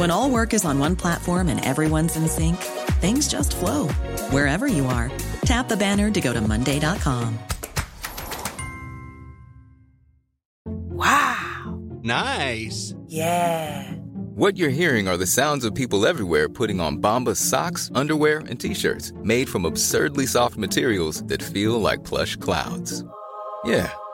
When all work is on one platform and everyone's in sync, things just flow wherever you are. Tap the banner to go to Monday.com. Wow. Nice. Yeah. What you're hearing are the sounds of people everywhere putting on Bombas socks, underwear, and t shirts made from absurdly soft materials that feel like plush clouds. Yeah,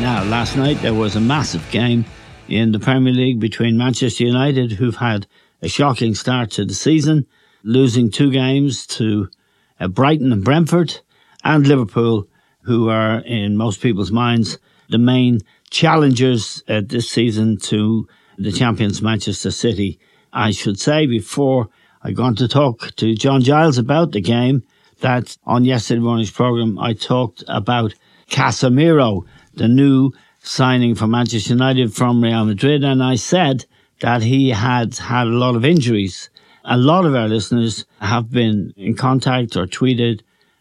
Now, last night there was a massive game in the Premier League between Manchester United, who've had a shocking start to the season, losing two games to uh, Brighton and Brentford, and Liverpool, who are, in most people's minds, the main challengers uh, this season to the champions Manchester City. I should say before I go on to talk to John Giles about the game that on yesterday morning's program I talked about Casemiro, the new signing for Manchester United from Real Madrid, and I said that he had had a lot of injuries. A lot of our listeners have been in contact or tweeted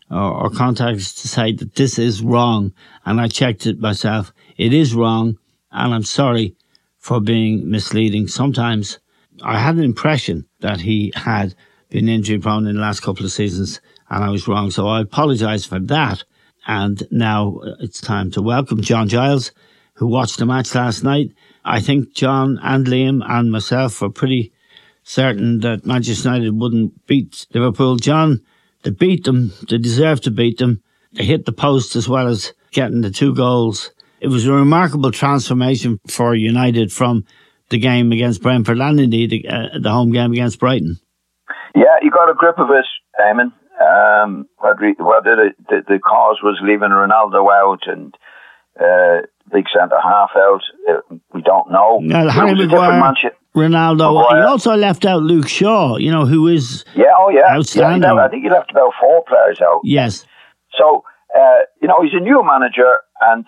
or, or contacted to say that this is wrong, and I checked it myself. It is wrong, and I'm sorry for being misleading. Sometimes I had an impression that he had been injury prone in the last couple of seasons, and I was wrong. So I apologise for that. And now it's time to welcome John Giles, who watched the match last night. I think John and Liam and myself were pretty certain that Manchester United wouldn't beat Liverpool. John, they beat them. They deserved to beat them. They hit the post as well as getting the two goals. It was a remarkable transformation for United from the game against Brentford and indeed the, uh, the home game against Brighton. Yeah, you got a grip of it, Eamon. Um, whether, whether the, the, the, cause was leaving Ronaldo out and uh, big centre half out, uh, we don't know. Now, Harry Maguire, Ronaldo. Maguire. He also left out Luke Shaw, you know, who is yeah, oh yeah, outstanding. Yeah, I think he left about four players out. Yes. So uh, you know, he's a new manager, and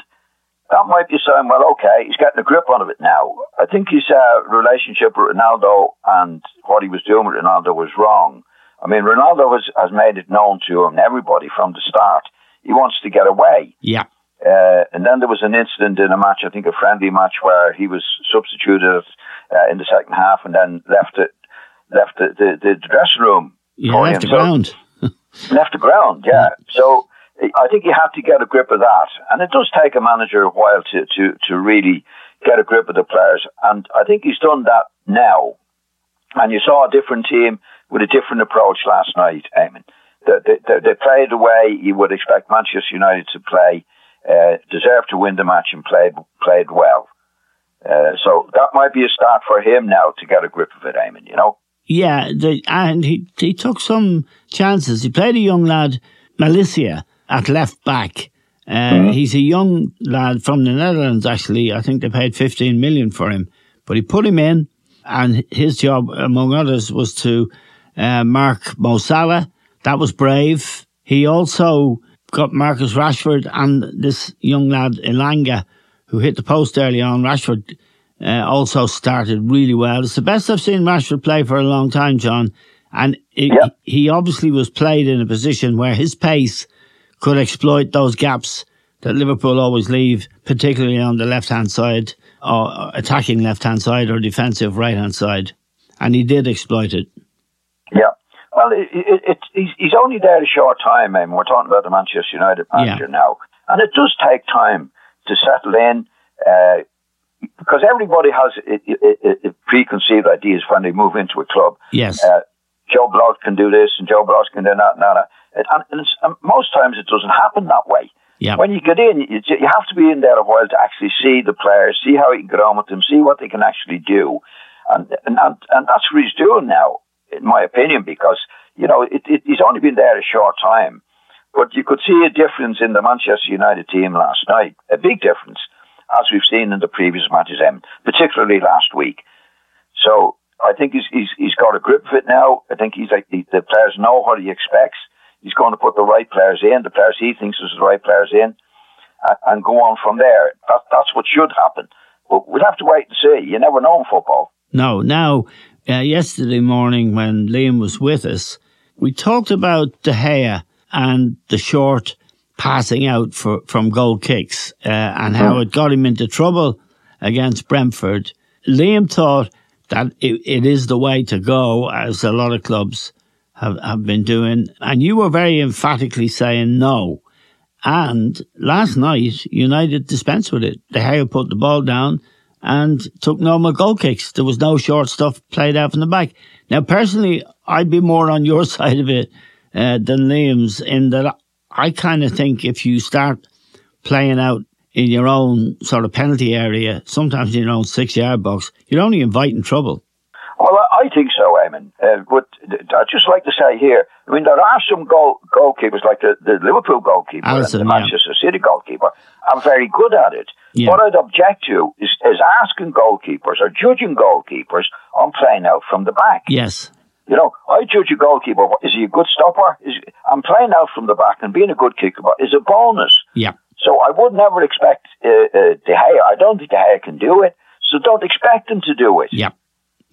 that might be saying, well, okay, he's getting a grip on it now. I think his uh, relationship with Ronaldo and what he was doing with Ronaldo was wrong. I mean, Ronaldo has, has made it known to him, everybody from the start, he wants to get away. Yeah. Uh, and then there was an incident in a match, I think a friendly match, where he was substituted uh, in the second half and then left it, left the, the, the dressing room. Yeah, left the ground. left the ground, yeah. So I think you have to get a grip of that, and it does take a manager a while to to to really get a grip of the players. And I think he's done that now. And you saw a different team with a different approach last night. Eamon, they, they, they played the way you would expect Manchester United to play, uh, deserved to win the match, and played played well. Uh, so that might be a start for him now to get a grip of it, Eamon. You know. Yeah, the, and he he took some chances. He played a young lad, Malacia at left back. Uh, mm-hmm. He's a young lad from the Netherlands, actually. I think they paid 15 million for him. But he put him in, and his job, among others, was to uh, mark Mo Salah. That was brave. He also got Marcus Rashford and this young lad, Elanga, who hit the post early on. Rashford uh, also started really well. It's the best I've seen Rashford play for a long time, John. And it, he obviously was played in a position where his pace could exploit those gaps that Liverpool always leave, particularly on the left hand side, or attacking left hand side or defensive right hand side. And he did exploit it. Yeah. Well, it, it, it, he's, he's only there a short time, and we're talking about the Manchester United manager yeah. now. And it does take time to settle in uh, because everybody has preconceived ideas when they move into a club. Yes. Uh, Joe Block can do this and Joe Block can do that. No, no. And, and, and most times it doesn't happen that way. Yeah. When you get in, you, you have to be in there a while to actually see the players, see how you can get on with them, see what they can actually do. And, and, and, and that's what he's doing now, in my opinion, because, you know, it, it, he's only been there a short time. But you could see a difference in the Manchester United team last night, a big difference, as we've seen in the previous matches, particularly last week. So I think he's, he's, he's got a grip of it now. I think he's like, the, the players know what he expects he's going to put the right players in, the players he thinks is the right players in, and, and go on from there. That, that's what should happen. But we'll have to wait and see. You never know in football. No. Now, uh, yesterday morning when Liam was with us, we talked about De Gea and the short passing out for, from goal kicks uh, and how it got him into trouble against Brentford. Liam thought that it, it is the way to go, as a lot of clubs have, have been doing. And you were very emphatically saying no. And last night, United dispensed with it. De Gea put the ball down and took normal goal kicks. There was no short stuff played out from the back. Now, personally, I'd be more on your side of it uh, than Liam's in that I kind of think if you start playing out in your own sort of penalty area, sometimes in your own six yard box, you're only inviting trouble. Well, I think so, Eamon. Uh, but I'd just like to say here, I mean, there are some goal, goalkeepers, like the, the Liverpool goalkeeper Alisson, and the Manchester yeah. City goalkeeper, are very good at it. Yeah. What I'd object to is, is asking goalkeepers or judging goalkeepers on playing out from the back. Yes. You know, I judge a goalkeeper. Is he a good stopper? Is I'm playing out from the back and being a good kicker is a bonus. Yeah. So I would never expect uh, uh, De Gea. I don't think De Gea can do it. So don't expect him to do it. Yeah.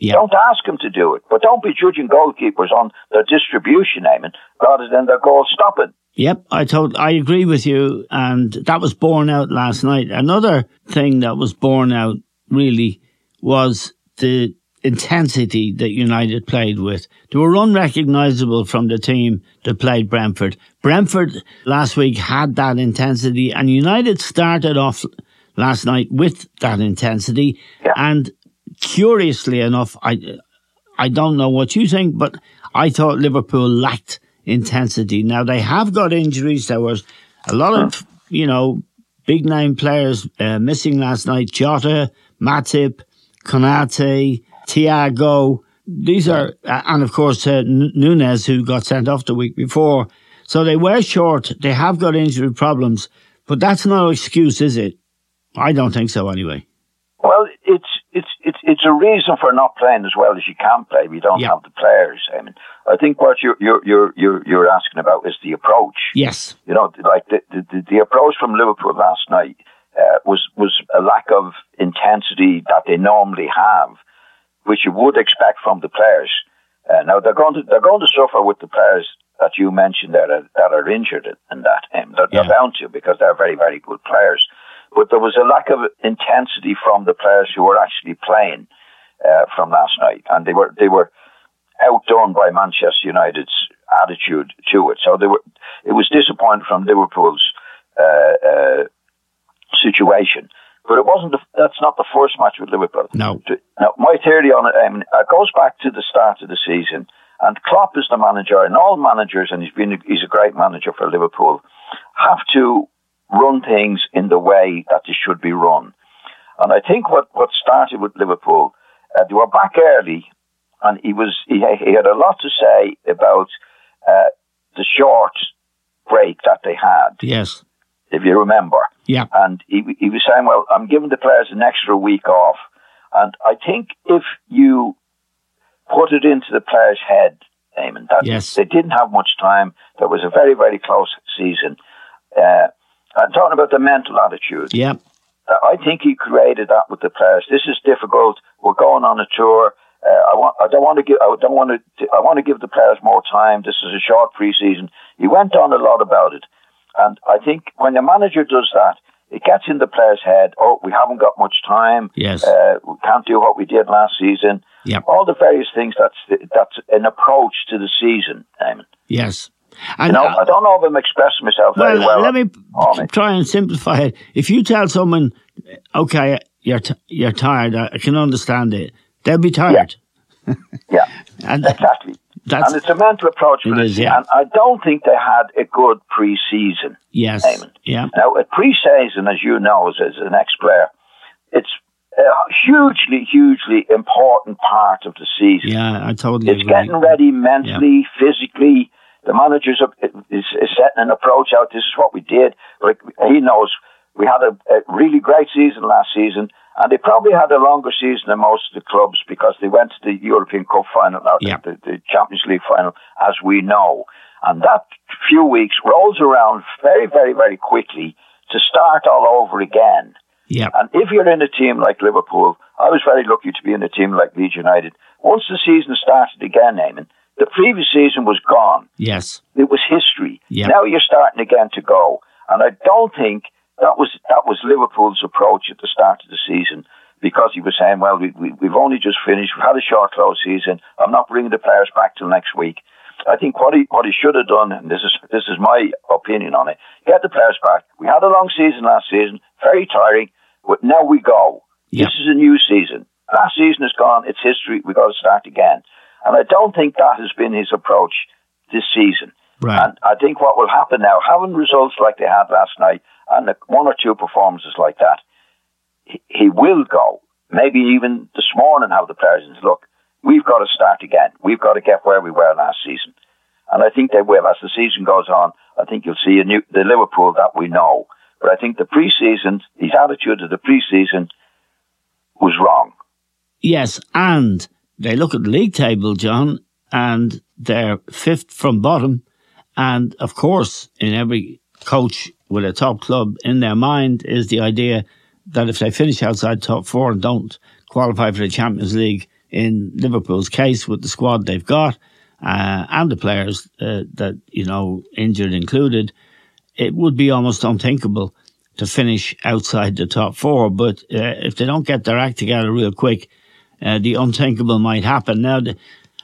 Yeah. Don't ask them to do it, but don't be judging goalkeepers on their distribution, Eamon, rather than their goal stopping. Yep, I told I agree with you, and that was borne out last night. Another thing that was borne out really was the intensity that United played with. They were unrecognisable from the team that played Brentford. Brentford last week had that intensity, and United started off last night with that intensity, yeah. and curiously enough, I I don't know what you think, but I thought Liverpool lacked intensity. Now they have got injuries. There was a lot of you know big name players uh, missing last night: Jota, Matip, Konate, Thiago. These are, uh, and of course uh, Nunez, who got sent off the week before. So they were short. They have got injury problems, but that's no excuse, is it? I don't think so, anyway. It's a reason for not playing as well as you can play. We don't have the players. I mean, I think what you're you're you're you're, you're asking about is the approach. Yes. You know, like the the, the approach from Liverpool last night uh, was was a lack of intensity that they normally have, which you would expect from the players. Uh, now they're going to they're going to suffer with the players that you mentioned that are, that are injured and that um, they're, yeah. they're bound to because they're very very good players but there was a lack of intensity from the players who were actually playing uh, from last night, and they were they were outdone by Manchester United's attitude to it. So they were. It was disappointing from Liverpool's uh, uh, situation, but it wasn't. The, that's not the first match with Liverpool. No. Now, my theory on it, um, it goes back to the start of the season. And Klopp is the manager, and all managers, and he's been he's a great manager for Liverpool, have to run things in the way that they should be run. And I think what, what started with Liverpool, uh, they were back early, and he was he, he had a lot to say about uh, the short break that they had. Yes, if you remember. Yeah, and he he was saying, "Well, I'm giving the players an extra week off," and I think if you put it into the players' head, Eamon, that yes. they didn't have much time. There was a very very close season. Uh, I'm talking about the mental attitude. Yeah. I think he created that with the players. This is difficult. We're going on a tour. Uh, I want. I don't want to give. I don't want to. I want to give the players more time. This is a short preseason. He went on a lot about it, and I think when the manager does that, it gets in the player's head. Oh, we haven't got much time. Yes. Uh, we can't do what we did last season. Yeah. All the various things. That's that's an approach to the season, Eamon. Yes. And, you know, uh, I don't know if I'm expressing myself well, very well. Let me try and simplify it. If you tell someone, okay, you're t- you're tired, I can understand it. They'll be tired. Yeah, yeah. and, exactly. and it's a mental approach for it yeah. And I don't think they had a good pre-season. Yes. Yeah. Now, a pre-season, as you know, as, as an ex-player, it's a hugely, hugely important part of the season. Yeah, I totally It's agree. getting ready mentally, yeah. physically. The manager's is, is setting an approach out. This is what we did. Like he knows, we had a, a really great season last season and they probably had a longer season than most of the clubs because they went to the European Cup final, or yeah. the, the Champions League final, as we know. And that few weeks rolls around very, very, very quickly to start all over again. Yeah. And if you're in a team like Liverpool, I was very lucky to be in a team like Leeds United. Once the season started again, Eamon, the previous season was gone. Yes. It was history. Yeah. Now you're starting again to go. And I don't think that was that was Liverpool's approach at the start of the season because he was saying, "Well, we, we we've only just finished. We've had a short close season. I'm not bringing the players back till next week." I think what he what he should have done, and this is this is my opinion on it, get the players back. We had a long season last season, very tiring, but now we go. Yep. This is a new season. Last season is gone. It's history. We've got to start again. And I don't think that has been his approach this season. Right. And I think what will happen now, having results like they had last night, and one or two performances like that, he, will go. Maybe even this morning have the players and say, look, we've got to start again. We've got to get where we were last season. And I think they will. As the season goes on, I think you'll see a new, the Liverpool that we know. But I think the preseason, his attitude of the preseason was wrong. Yes, and they look at the league table, John, and they're fifth from bottom. And of course, in every coach with a top club in their mind is the idea that if they finish outside top four and don't qualify for the Champions League, in Liverpool's case with the squad they've got uh, and the players uh, that you know injured included, it would be almost unthinkable to finish outside the top four. But uh, if they don't get their act together real quick, uh, the unthinkable might happen. Now, the,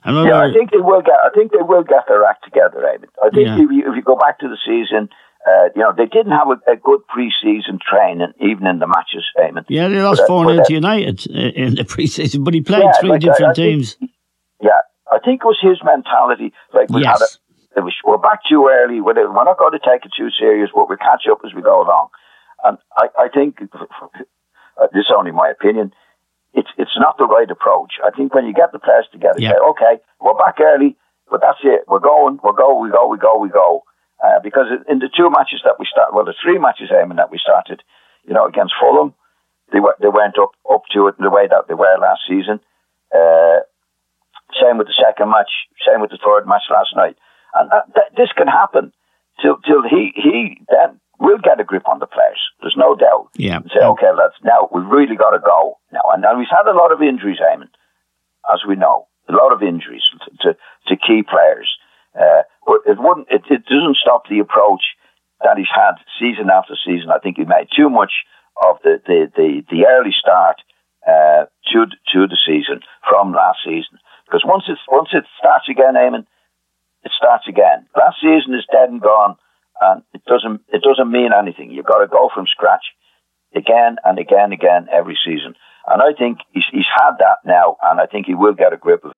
another, yeah, I think they will get. I think they will get their act together, David. I think Yeah. if, you, if you go back to the season, uh, you know they didn't have a, a good pre-season training, even in the matches, Eamon. yeah, they lost But, uh, four 0 uh, to United uh, in the preseason, but he played Yeah, three like, different I think- teams. Yeah, I think it was his mentality. Like we had Yes. a, it was, we're back too early. We're, we're not going to take it too serious, but we'll catch up as we go along. And I, I think this is only my opinion. It's it's not the right approach. I think when you get the players together, Yeah. say, okay, we're back early, but that's it. We're going, we go, we go, we go, we go. Uh, because in the two matches that we started, well, the three matches, Eamon, that we started, you know, against Fulham, they were they went up up to it in the way that they were last season. Uh, same with the second match. Same with the third match last night. And that, that, this can happen till till he he then will get a grip on the players. There's no doubt. Yeah. And say, okay, lads, now we've really got to go now. And, and we've had a lot of injuries, Eamon, as we know, a lot of injuries to to, to key players. Uh, but it wouldn't. It, it doesn't stop the approach that he's had season after season. I think he made too much of the the the, the early start uh, to to the season from last season. Because once it's once it starts again, Eamon, it starts again. Last season is dead and gone, and it doesn't it doesn't mean anything. You've got to go from scratch again and again, again every season. And I think he's he's had that now, and I think he will get a grip of. it.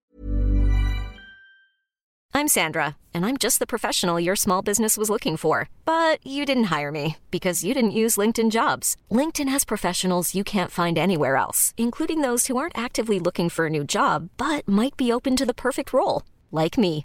I'm Sandra, and I'm just the professional your small business was looking for. But you didn't hire me because you didn't use LinkedIn jobs. LinkedIn has professionals you can't find anywhere else, including those who aren't actively looking for a new job but might be open to the perfect role, like me.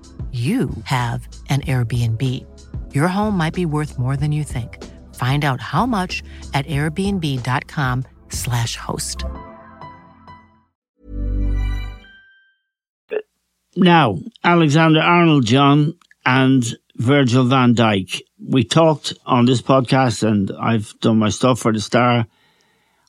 you have an Airbnb. Your home might be worth more than you think. Find out how much at airbnb.com/slash host. Now, Alexander Arnold John and Virgil van Dijk. We talked on this podcast, and I've done my stuff for the Star.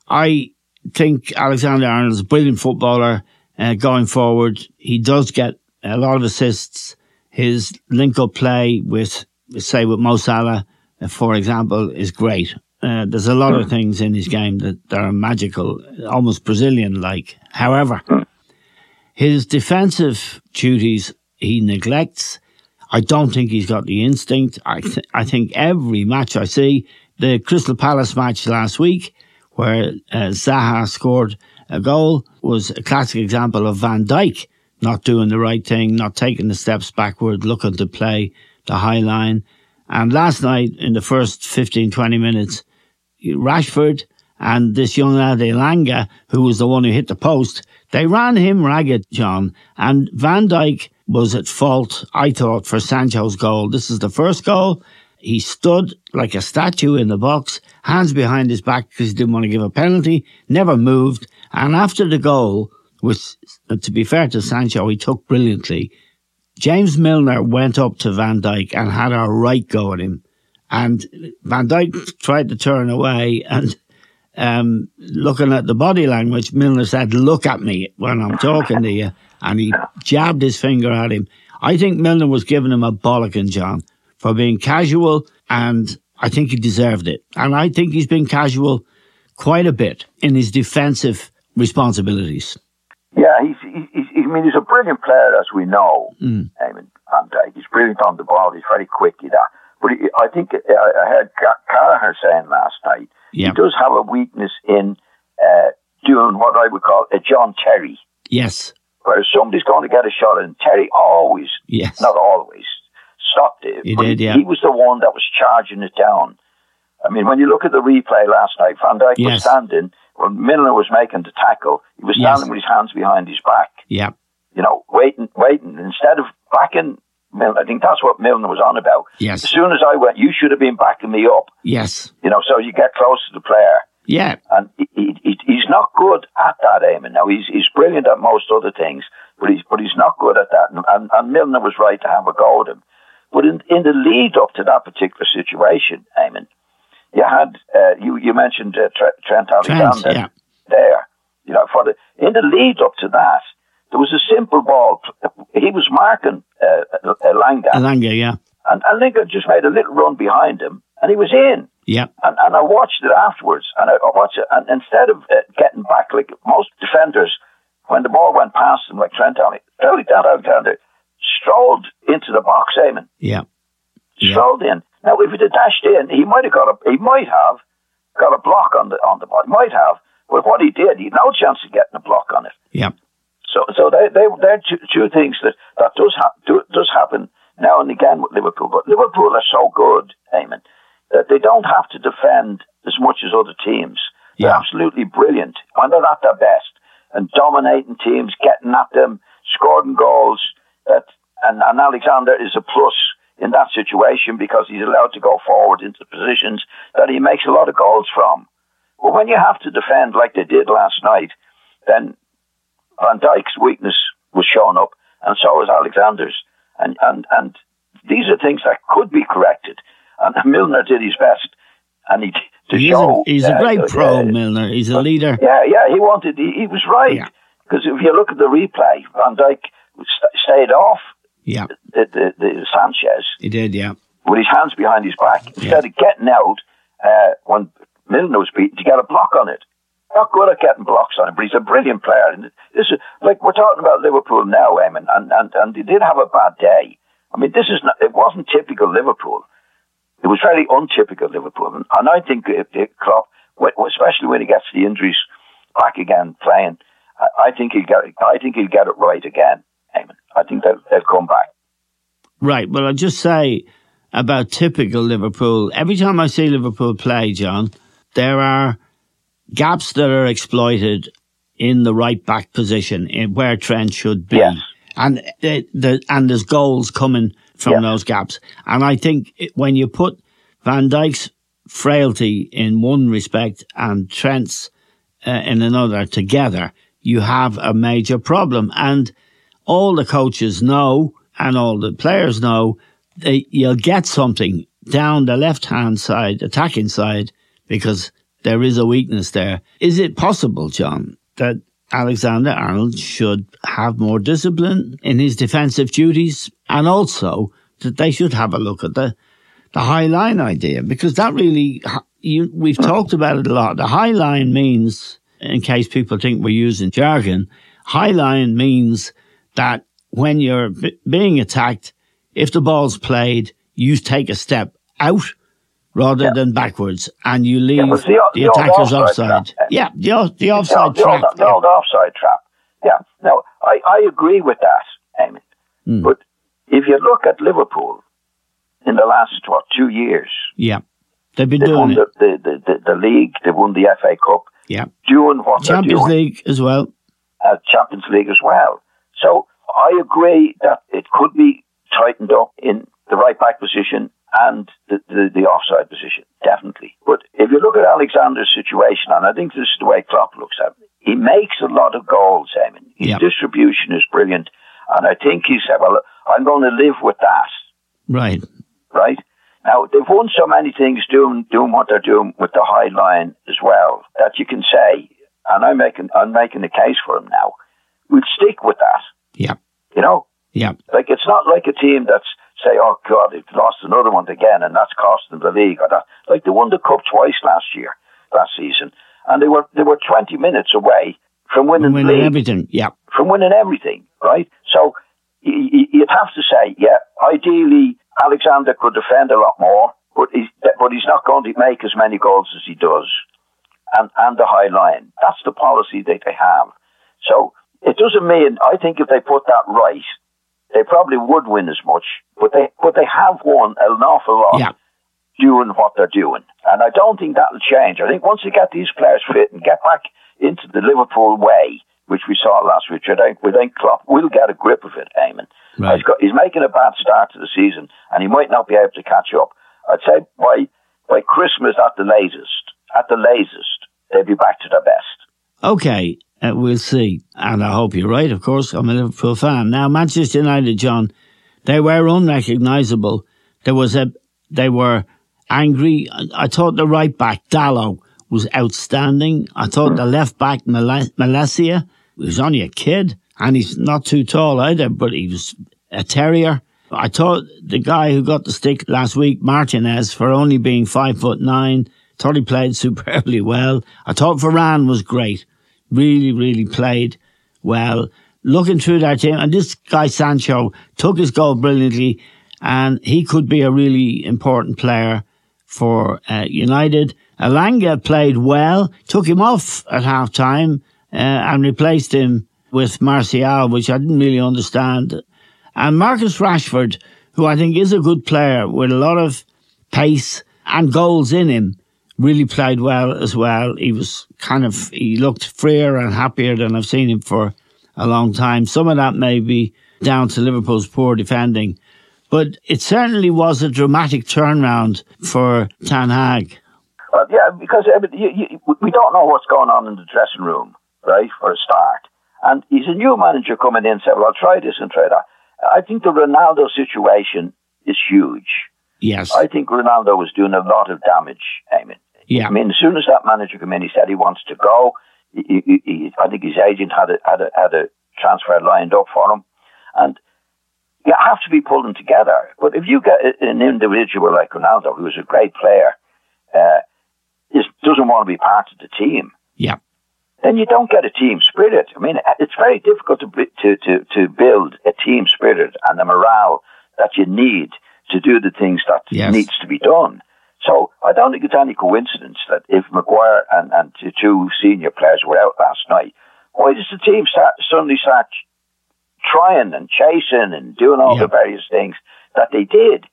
I think Alexander Arnold's a brilliant footballer uh, going forward. He does get a lot of assists his link up play with, say, with Mo Salah, uh, for example, is great. Uh, there's a lot of things in his game that, that are magical, almost Brazilian like. However, his defensive duties he neglects. I don't think he's got the instinct. I, th- I think every match I see, the Crystal Palace match last week, where uh, Zaha scored a goal, was a classic example of Van Dijk not doing the right thing, not taking the steps backward, looking to play the high line. And last night, in the first 15, 20 minutes, Rashford and this young lad Elanga, who was the one who hit the post, they ran him ragged, John. And Van Dijk was at fault, I thought, for Sancho's goal. This is the first goal. He stood like a statue in the box, hands behind his back because he didn't want to give a penalty, never moved. And after the goal, which, to be fair to Sancho, he took brilliantly. James Milner went up to Van Dijk and had a right go at him. And Van Dijk tried to turn away and um, looking at the body language, Milner said, look at me when I'm talking to you. And he jabbed his finger at him. I think Milner was giving him a bollocking, John, for being casual and I think he deserved it. And I think he's been casual quite a bit in his defensive responsibilities. Yeah, he's, he's, he's, I mean, he's a brilliant player, as we know. Mm. Eamon Van Dijk. He's brilliant on the ball. He's very quick. That. But he, I think I heard Gallagher saying last night he does have a weakness in uh, doing what I would call a John Terry. Yes. Where somebody's going to get a shot, and Terry always, yes, not always, stopped it. He did, yeah. He was the one that was charging it down. I mean, when you look at the replay last night, Van Dijk yes. was standing when Milner was making the tackle, he was standing yes. with his hands behind his back. Yeah. You know, waiting, waiting. Instead of backing Milner, I think that's what Milner was on about. Yes. As soon as I went, you should have been backing me up. Yes. You know, so you get close to the player. Yeah. And he, he, he's not good at that, Eamon. Now, he's, he's brilliant at most other things, but he's, but he's not good at that. And, and, and Milner was right to have a go at him. But in, in the lead up to that particular situation, Eamon, you had uh, you you mentioned uh, Trent Alexander Trent, yeah. there. You know, for the in the lead up to that, there was a simple ball. He was marking uh. Elanga, yeah. And Elanga just made a little run behind him, and he was in. Yeah. And, and I watched it afterwards, and I, I watched it, and instead of uh, getting back like most defenders, when the ball went past him, like Trent Alexander, strolled into the box, Eamon. Yeah. Strolled yeah. in. Now, if he'd have dashed in, he might have got a he might have got a block on the on the ball. He might have, but what he did, he had no chance of getting a block on it. Yeah. So, so they they they're two, two things that that does ha- do, does happen now and again with Liverpool. But Liverpool are so good, Eamon, that they don't have to defend as much as other teams. They're yeah. absolutely brilliant when they're at their best and dominating teams, getting at them, scoring goals. That and, and Alexander is a plus in that situation because he's allowed to go forward into positions that he makes a lot of goals from. But when you have to defend like they did last night, then Van Dijk's weakness was shown up, and so was Alexander's. And, and, and these are things that could be corrected. And Milner did his best, and he to He is show. a, he's a uh, great uh, pro, uh, Milner. He's a leader. Yeah, yeah, he wanted. He, he was right Yeah. because if you look at the replay, Van Dijk st- stayed off Yeah, the, the, the Sanchez he did. Yeah, with his hands behind his back instead of getting out uh, when Milner was beaten to get a block on it. Not good at getting blocks on it, but he's a brilliant player. And this is like we're talking about Liverpool now, Eamon, and and and they did have a bad day. I mean, this is not, it wasn't typical Liverpool. It was very untypical Liverpool, and, and I think if if Klopp, especially when he gets the injuries back again playing, I, I think he'll get it, I think he'll get it right again. Eamon. I think they'll, they'll come back. right. Well, I'll just say about typical Liverpool. Every time I see Liverpool play, John, there are gaps that are exploited in the right back position in where Trent should be. Yes. And the, the and there's goals coming from Yeah. those gaps. And I think when you put Van Dijk's frailty in one respect and Trent's uh, in another together, you have a major problem. And all the coaches know and all the players know you'll get something down the left hand side, attacking side, because there is a weakness there. Is it possible, John, that Alexander Arnold should have more discipline in his defensive duties and also that they should have a look at the, the high line idea? Because that really, you, we've talked about it a lot. The high line means, in case people think we're using jargon, high line means that when you're b- being attacked, if the ball's played, you take a step out rather Yeah. than backwards, and you leave but the, the the attacker's offside offside. Yeah, the, the offside the trap. old, the old offside trap. Yeah. Now, I, I agree with that, Amy. Mm. But if you look at Liverpool in the last, what, two years, yeah. they've been they've doing it. the, the, the, the, league, they've won the FA Cup, Yeah, doing what Champions doing, League as well. uh, Champions League as well. So I agree that it could be tightened up in the right back position and the, the, the offside position, definitely. But if you look at Alexander's situation, and I think this is the way Klopp looks at it, he makes a lot of goals, Eamon. His Yeah. distribution is brilliant. And I think he said, well, I'm going to live with that, Right. right? Now, they've won so many things doing, doing what they're doing with the high line as well that you can say, and I'm making, I'm making the case for him now, we'll stick with that, Yeah. you know? Yeah. Like it's not like a team that's say, oh God, they've lost another one again, and that's cost them the league or that. Like they won the cup twice last year, last season, and they were they were twenty minutes away from winning, the Winning league, everything. Yeah. from winning everything, right? So y- you'd have to say, yeah, ideally Alexander could defend a lot more, but he's but he's not going to make as many goals as he does, and and the high line. That's the policy that they have. So it doesn't mean I think if they put that right, they probably would win as much, but they but they have won an awful lot Yeah. doing what they're doing, and I don't think that'll change. I think once they get these players fit and get back into the Liverpool way, which we saw last week, I think we think Klopp will get a grip of it, Eamon. Right. He's, got, he's making a bad start to the season, and he might not be able to catch up. I'd say by by Christmas at the latest, at the latest, they'll be back to their best. Okay, uh, we'll see. And I hope you're right, of course. I'm a Liverpool fan. Now, Manchester United, John, they were unrecognisable. There was a, they were angry. I, thought the right back, Dalot, was outstanding. I thought the left back, Mal- Malacia, was only a kid and he's not too tall either, but he was a terrier. I thought the guy who got the stick last week, Martinez, for only being five foot nine, thought he played superbly well. I thought Varane was great. Really, really played well. Looking through that team, and this guy Sancho took his goal brilliantly, and he could be a really important player for uh, United. Elanga played well, took him off at half time, uh, and replaced him with Martial, which I didn't really understand. And Marcus Rashford, who I think is a good player with a lot of pace and goals in him, really played well as well. He was kind of, he looked freer and happier than I've seen him for a long time. Some of that may be down to Liverpool's poor defending, but it certainly was a dramatic turnaround for Ten Hag. Well, yeah, because I mean, you, you, we don't know what's going on in the dressing room, right, for a start. And he's a new manager coming in, saying, well, I'll try this and try that. I think the Ronaldo situation is huge. Yes. I think Ronaldo was doing a lot of damage, Eamon. Yeah. I mean, as soon as that manager came in, he said he wants to go. He, he, he, I think his agent had a, had a, had a transfer lined up for him. And you have to be pulling together. But if you get an individual like Ronaldo, who is a great player, uh, doesn't want to be part of the team, Yeah. then you don't get a team spirit. I mean, it's very difficult to to to, to build a team spirit and a morale that you need to do the things that Yes. needs to be done. So I don't think it's any coincidence that if Maguire and, and the two senior players were out last night, why does the team start, suddenly start trying and chasing and doing all Yeah. the various things that they did?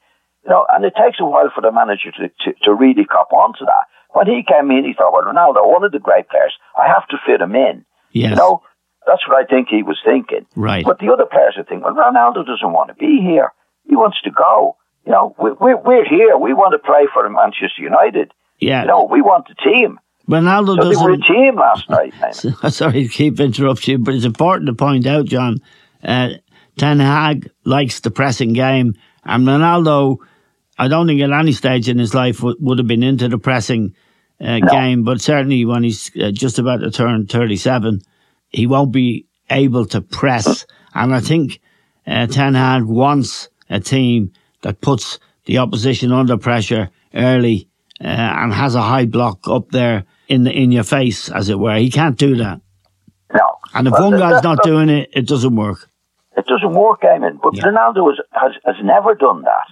You know, and it takes a while for the manager to, to, to really cop onto that. When he came in, he thought, well, Ronaldo, one of the great players, I have to fit him in. Yes. You know, that's what I think he was thinking. Right. But the other players are thinking, well, Ronaldo doesn't want to be here. He wants to go. You know, we, we're, we're here. We want to play for Manchester United. Yeah. You know, we want the team. Ronaldo So they were a team last night. man. Sorry to keep interrupting you, but it's important to point out, John. Uh, Ten Hag likes the pressing game, and Ronaldo, I don't think at any stage in his life w- would have been into the pressing uh, game, but certainly when he's uh, just about to turn 37, he won't be able to press. And I think uh, Ten Hag wants a team that puts the opposition under pressure early uh, and has a high block up there in the in your face, as it were. He can't do that. No. And if Well, one guy's not doing it, it doesn't work. It doesn't work, Eamon. But Yeah. Ronaldo has, has, has never done that.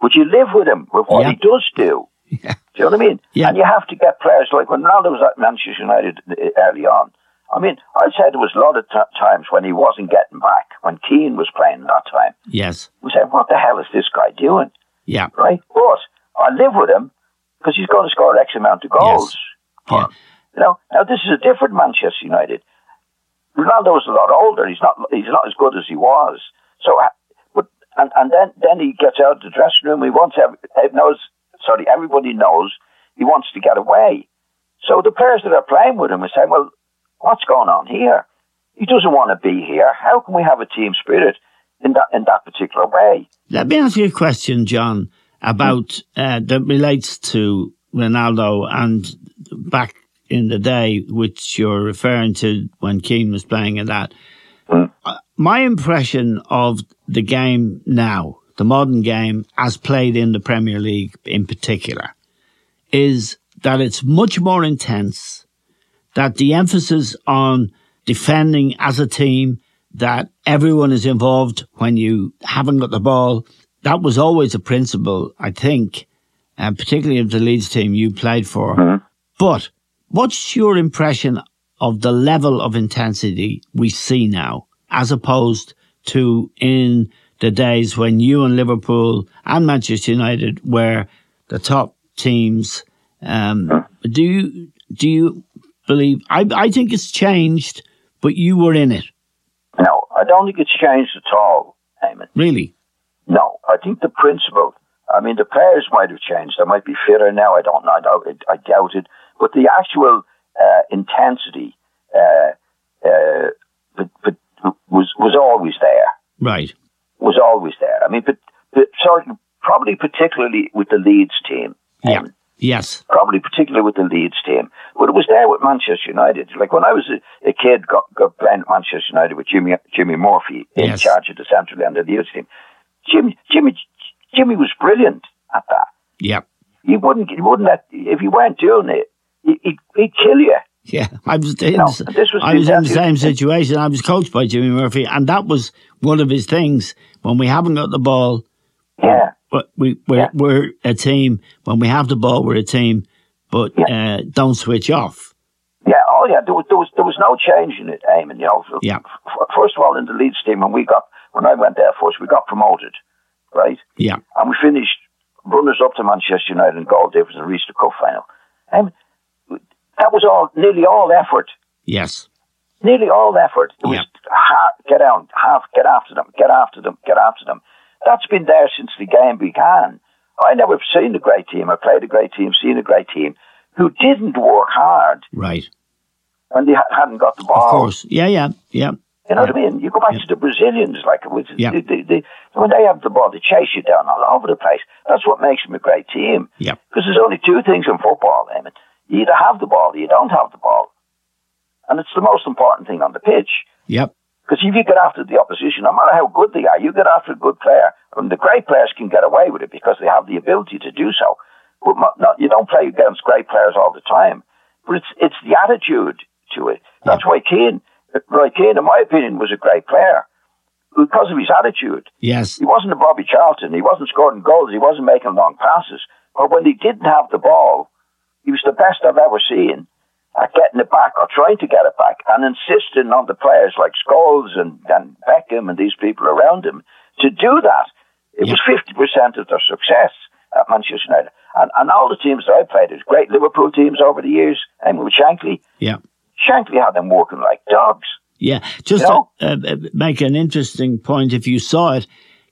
But you live with him, with what Yeah. he does do. Yeah. Do you know what I mean? Yeah. And you have to get players like when Ronaldo was at Manchester United early on. I mean, I'd say there was a lot of t- times when he wasn't getting back, when Keane was playing that time. Yes. We said, what the hell is this guy doing? Yeah. Right? But I live with him because he's going to score X amount of goals. Yeah. You know, now this is a different Manchester United. Ronaldo is a lot older. He's not. He's not as good as he was. So, uh, but and and then then he gets out of the dressing room. He wants every, knows. Sorry, everybody knows he wants to get away. So the players that are playing with him are saying, "Well, what's going on here? He doesn't want to be here. How can we have a team spirit in that in that particular way?" Let me ask you a question, John, about uh, that relates to Ronaldo and back in the day, which you're referring to when Keane was playing and that. Uh, my impression of the game now, the modern game, as played in the Premier League in particular, is that it's much more intense, that the emphasis on defending as a team, that everyone is involved when you haven't got the ball. That was always a principle, I think, and particularly of the Leeds team you played for. But what's your impression of the level of intensity we see now, as opposed to in the days when you and Liverpool and Manchester United were the top teams? Um, do you do you believe? I I think it's changed, but you were in it, No, I don't think it's changed at all, Eamon. really. No, I think the principle. I mean, the players might have changed. They might be fitter now. I don't know. I doubt it. I doubt it. But the actual uh, intensity uh, uh, but, but was was always there. Right. Was always there. I mean, but, but sorry, probably particularly with the Leeds team. Yeah. Um, Yes. probably particularly with the Leeds team. But it was there with Manchester United. Like when I was a, a kid, got, got playing at Manchester United with Jimmy Jimmy Murphy in Yes. charge of the central end of the Leeds team. Jimmy Jimmy Jimmy was brilliant at that. Yeah. He wouldn't he wouldn't let if you weren't doing it, he, he'd, he'd kill you. Yeah, I was in, No, the, this was I was in the- same situation. I was coached by Jimmy Murphy, and that was one of his things. When we haven't got the ball, Yeah. But we we're, Yeah. we're a team. When we have the ball, we're a team. But uh, don't switch off. Yeah, oh yeah, there was there was there was no change in it, Eamon. You know, Yeah. F- first of all, in the Leeds team, when we got when I went there first, we got promoted, right? Yeah, and we finished runners up to Manchester United in goal difference and reached the cup final. And that was all nearly all effort. yes, Nearly all effort. It was Yeah. ha- get out, half, get after them, get after them, get after them. That's been there since the game began. I never seen a great team. I played a great team, seen a great team who didn't work hard right. when they hadn't got the ball. Of course. Yeah, yeah, yeah. You know what I mean? You go back to the Brazilians, like with Yeah. when they have the ball, they chase you down all over the place. That's what makes them a great team. Yeah. Because there's only two things in football, Eamon. You either have the ball or you don't have the ball. And it's the most important thing on the pitch. Yep. Because if you get after the opposition, no matter how good they are, you get after a good player. And the great players can get away with it because they have the ability to do so. But not, you don't play against great players all the time. But it's it's the attitude to it. That's why Keane, Roy Keane, in my opinion, was a great player because of his attitude. Yes. He wasn't a Bobby Charlton. He wasn't scoring goals. He wasn't making long passes. But when he didn't have the ball, he was the best I've ever seen at getting it back or trying to get it back and insisting on the players like Scholes and, and Beckham and these people around him to do that. It was 50% of their success at Manchester United. And, and all the teams that I played, there's great Liverpool teams over the years. I mean, with Shankly, Yeah. Shankly had them working like dogs. Yeah, just You know? to uh, uh, make an interesting point, if you saw it,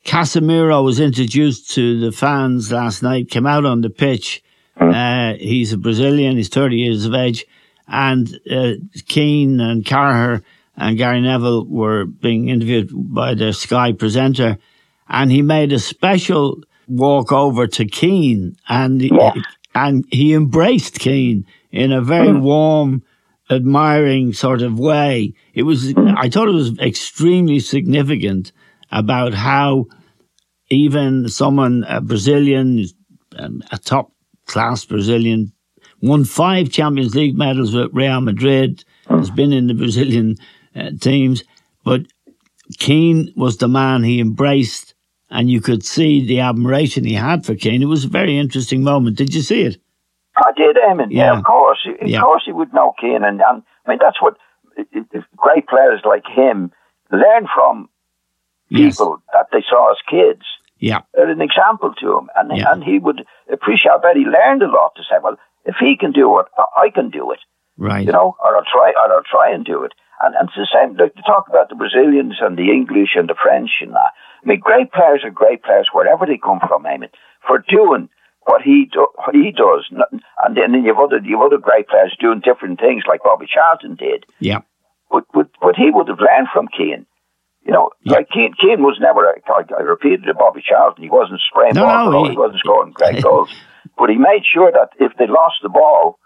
Casemiro was introduced to the fans last night, came out on the pitch. Uh, he's a Brazilian, he's 30 years of age, and uh, Keane and Carragher and Gary Neville were being interviewed by the Sky presenter, and he made a special walk over to Keane, and and he embraced Keane in a very warm, admiring sort of way. It was, I thought it was extremely significant about how even someone, a Brazilian, a top class Brazilian, won five Champions League medals with Real Madrid, has been in the Brazilian uh, teams, but Keane was the man he embraced, and you could see the admiration he had for Keane. It was a very interesting moment. Did you see it? I did, Eamon. Yeah, Yeah. of course. Of Yeah. course he would know Keane. And, and I mean, that's what great players like him learn from Yes. people that they saw as kids. Yeah. They're an example to him. And, Yeah. and he would appreciate, that. he learned a lot to say, well, if he can do it, I I can do it. Right. You know, or I'll try, or I'll try and do it. And, and it's the same, like, to talk about the Brazilians and the English and the French and that. I mean, great players are great players wherever they come from, Eamon, for doing what he do, he does. And then you've other, you've other great players doing different things like Bobby Charlton did. Yeah. But, but, but he would have learned from Keane. You know, like Keane, Keane was never, i repeated it, Bobby Charlton. He wasn't spraying No, balls, no, he- he wasn't scoring great goals. But he made sure that if they lost the ball,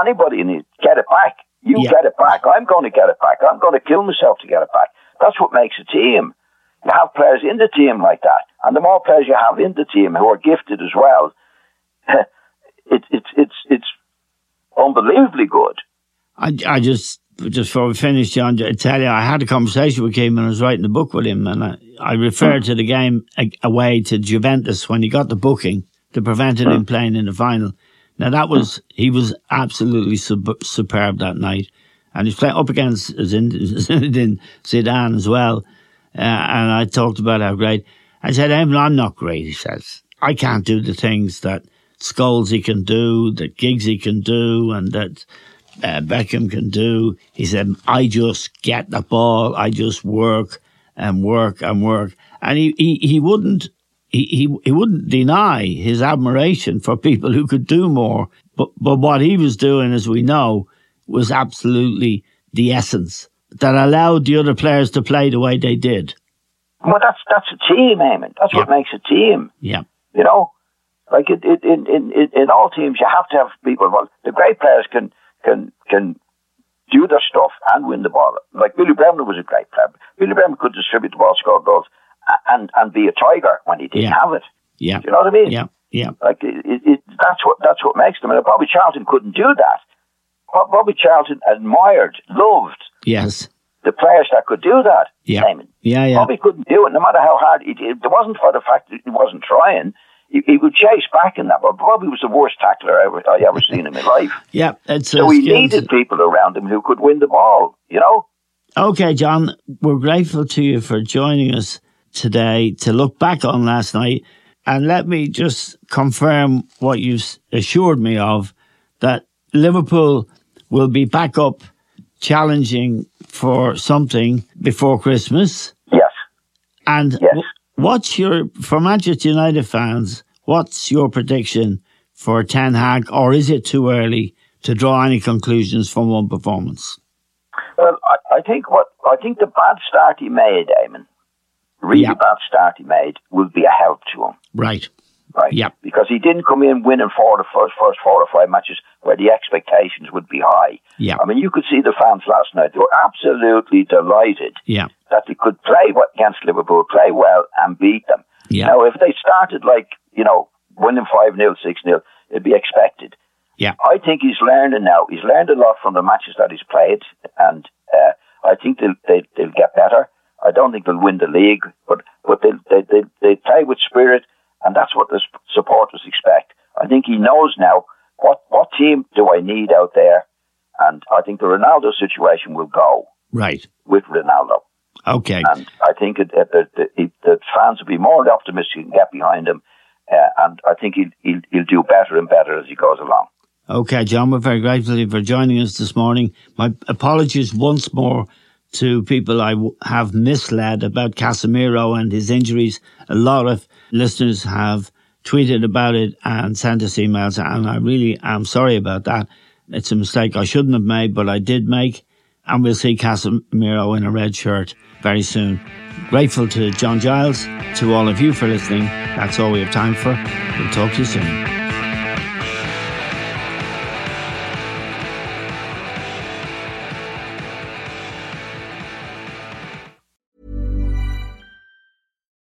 anybody in it, get it back. You Yeah. get it back. I'm going to get it back. I'm going to kill myself to get it back. That's what makes a team. You have players in the team like that. And the more players you have in the team who are gifted as well, it, it's, it's, it's unbelievably good. I, I just just before we finish, John, I tell you, I had a conversation with him and I was writing the book with him, and I, I referred hmm. to the game away to Juventus when he got the booking to prevent him playing in the final. Now that was he was absolutely sub, superb that night, and he's playing up against Zin- Zinedine Zidane as well. Uh, and I talked about how great. I said, "Eamon, I'm not great." He says, "I can't do the things that Scholesy can do, that Giggsy can do, and that." uh, Beckham can do. He said, I just get the ball. I just work and work and work. And he, he, he wouldn't, he, he, he wouldn't deny his admiration for people who could do more. But, but what he was doing, as we know, was absolutely the essence that allowed the other players to play the way they did. Well, that's, that's a team, Eamon. That's what makes a team. Yeah. You know, like it, it, in, in, in, all teams, you have to have people. Well, the great players can can can do their stuff and win the ball. Like Billy Bremner was a great player. Billy Bremner could distribute the ball, score goals, and and be a tiger when he didn't Yeah. have it. Yeah. Do you know what I mean? Yeah. Yeah. Like it, it, it, that's what that's what makes them. And Bobby Charlton couldn't do that. Bobby Charlton admired, loved Yes. the players that could do that. Yeah. Simon. Yeah. Yeah. Bobby couldn't do it, no matter how hard he did. It wasn't for the fact that he wasn't trying. He, he would chase back in that, but Bobby was the worst tackler I ever, I ever seen in my life. Yeah. It's So he skills. needed people around him who could win the ball, you know? Okay, John, we're grateful to you for joining us today to look back on last night. And let me just confirm what you've assured me of that Liverpool will be back up challenging for something before Christmas. Yes. And Yes. w- what's your, for Manchester United fans, what's your prediction for Ten Hag, or is it too early to draw any conclusions from one performance? Well, I, I I think what I think the bad start he made, Eamon, really Yeah. bad start he made, will be a help to him. Right. right? Yeah. Because he didn't come in winning four of the first, first four or five matches where the expectations would be high. Yeah. I mean, you could see the fans last night. They were absolutely delighted Yeah. that they could play against Liverpool, play well, and beat them. Yeah. Now, if they started like, you know, winning 5 0, 6 0, it'd be expected. Yeah. I think he's learning now. He's learned a lot from the matches that he's played, and uh, I think they'll, they, they'll get better. I don't think they'll win the league, but but they they they they play with spirit, and that's what the supporters expect. I think he knows now what what team do I need out there, and I think the Ronaldo situation will go Right. with Ronaldo, Okay. and I think it, it, the, the the fans will be more optimistic and get behind him, uh, and I think he'll, he'll he'll do better and better as he goes along. Okay, John, we're very grateful for joining us this morning. My apologies once more to people I have misled about Casemiro and his injuries. A lot of listeners have tweeted about it and sent us emails, and I really am sorry about that. It's a mistake I shouldn't have made, but I did make, and we'll see Casemiro in a red shirt very soon. Grateful to John Giles, to all of you for listening. That's all we have time for. We'll talk to you soon.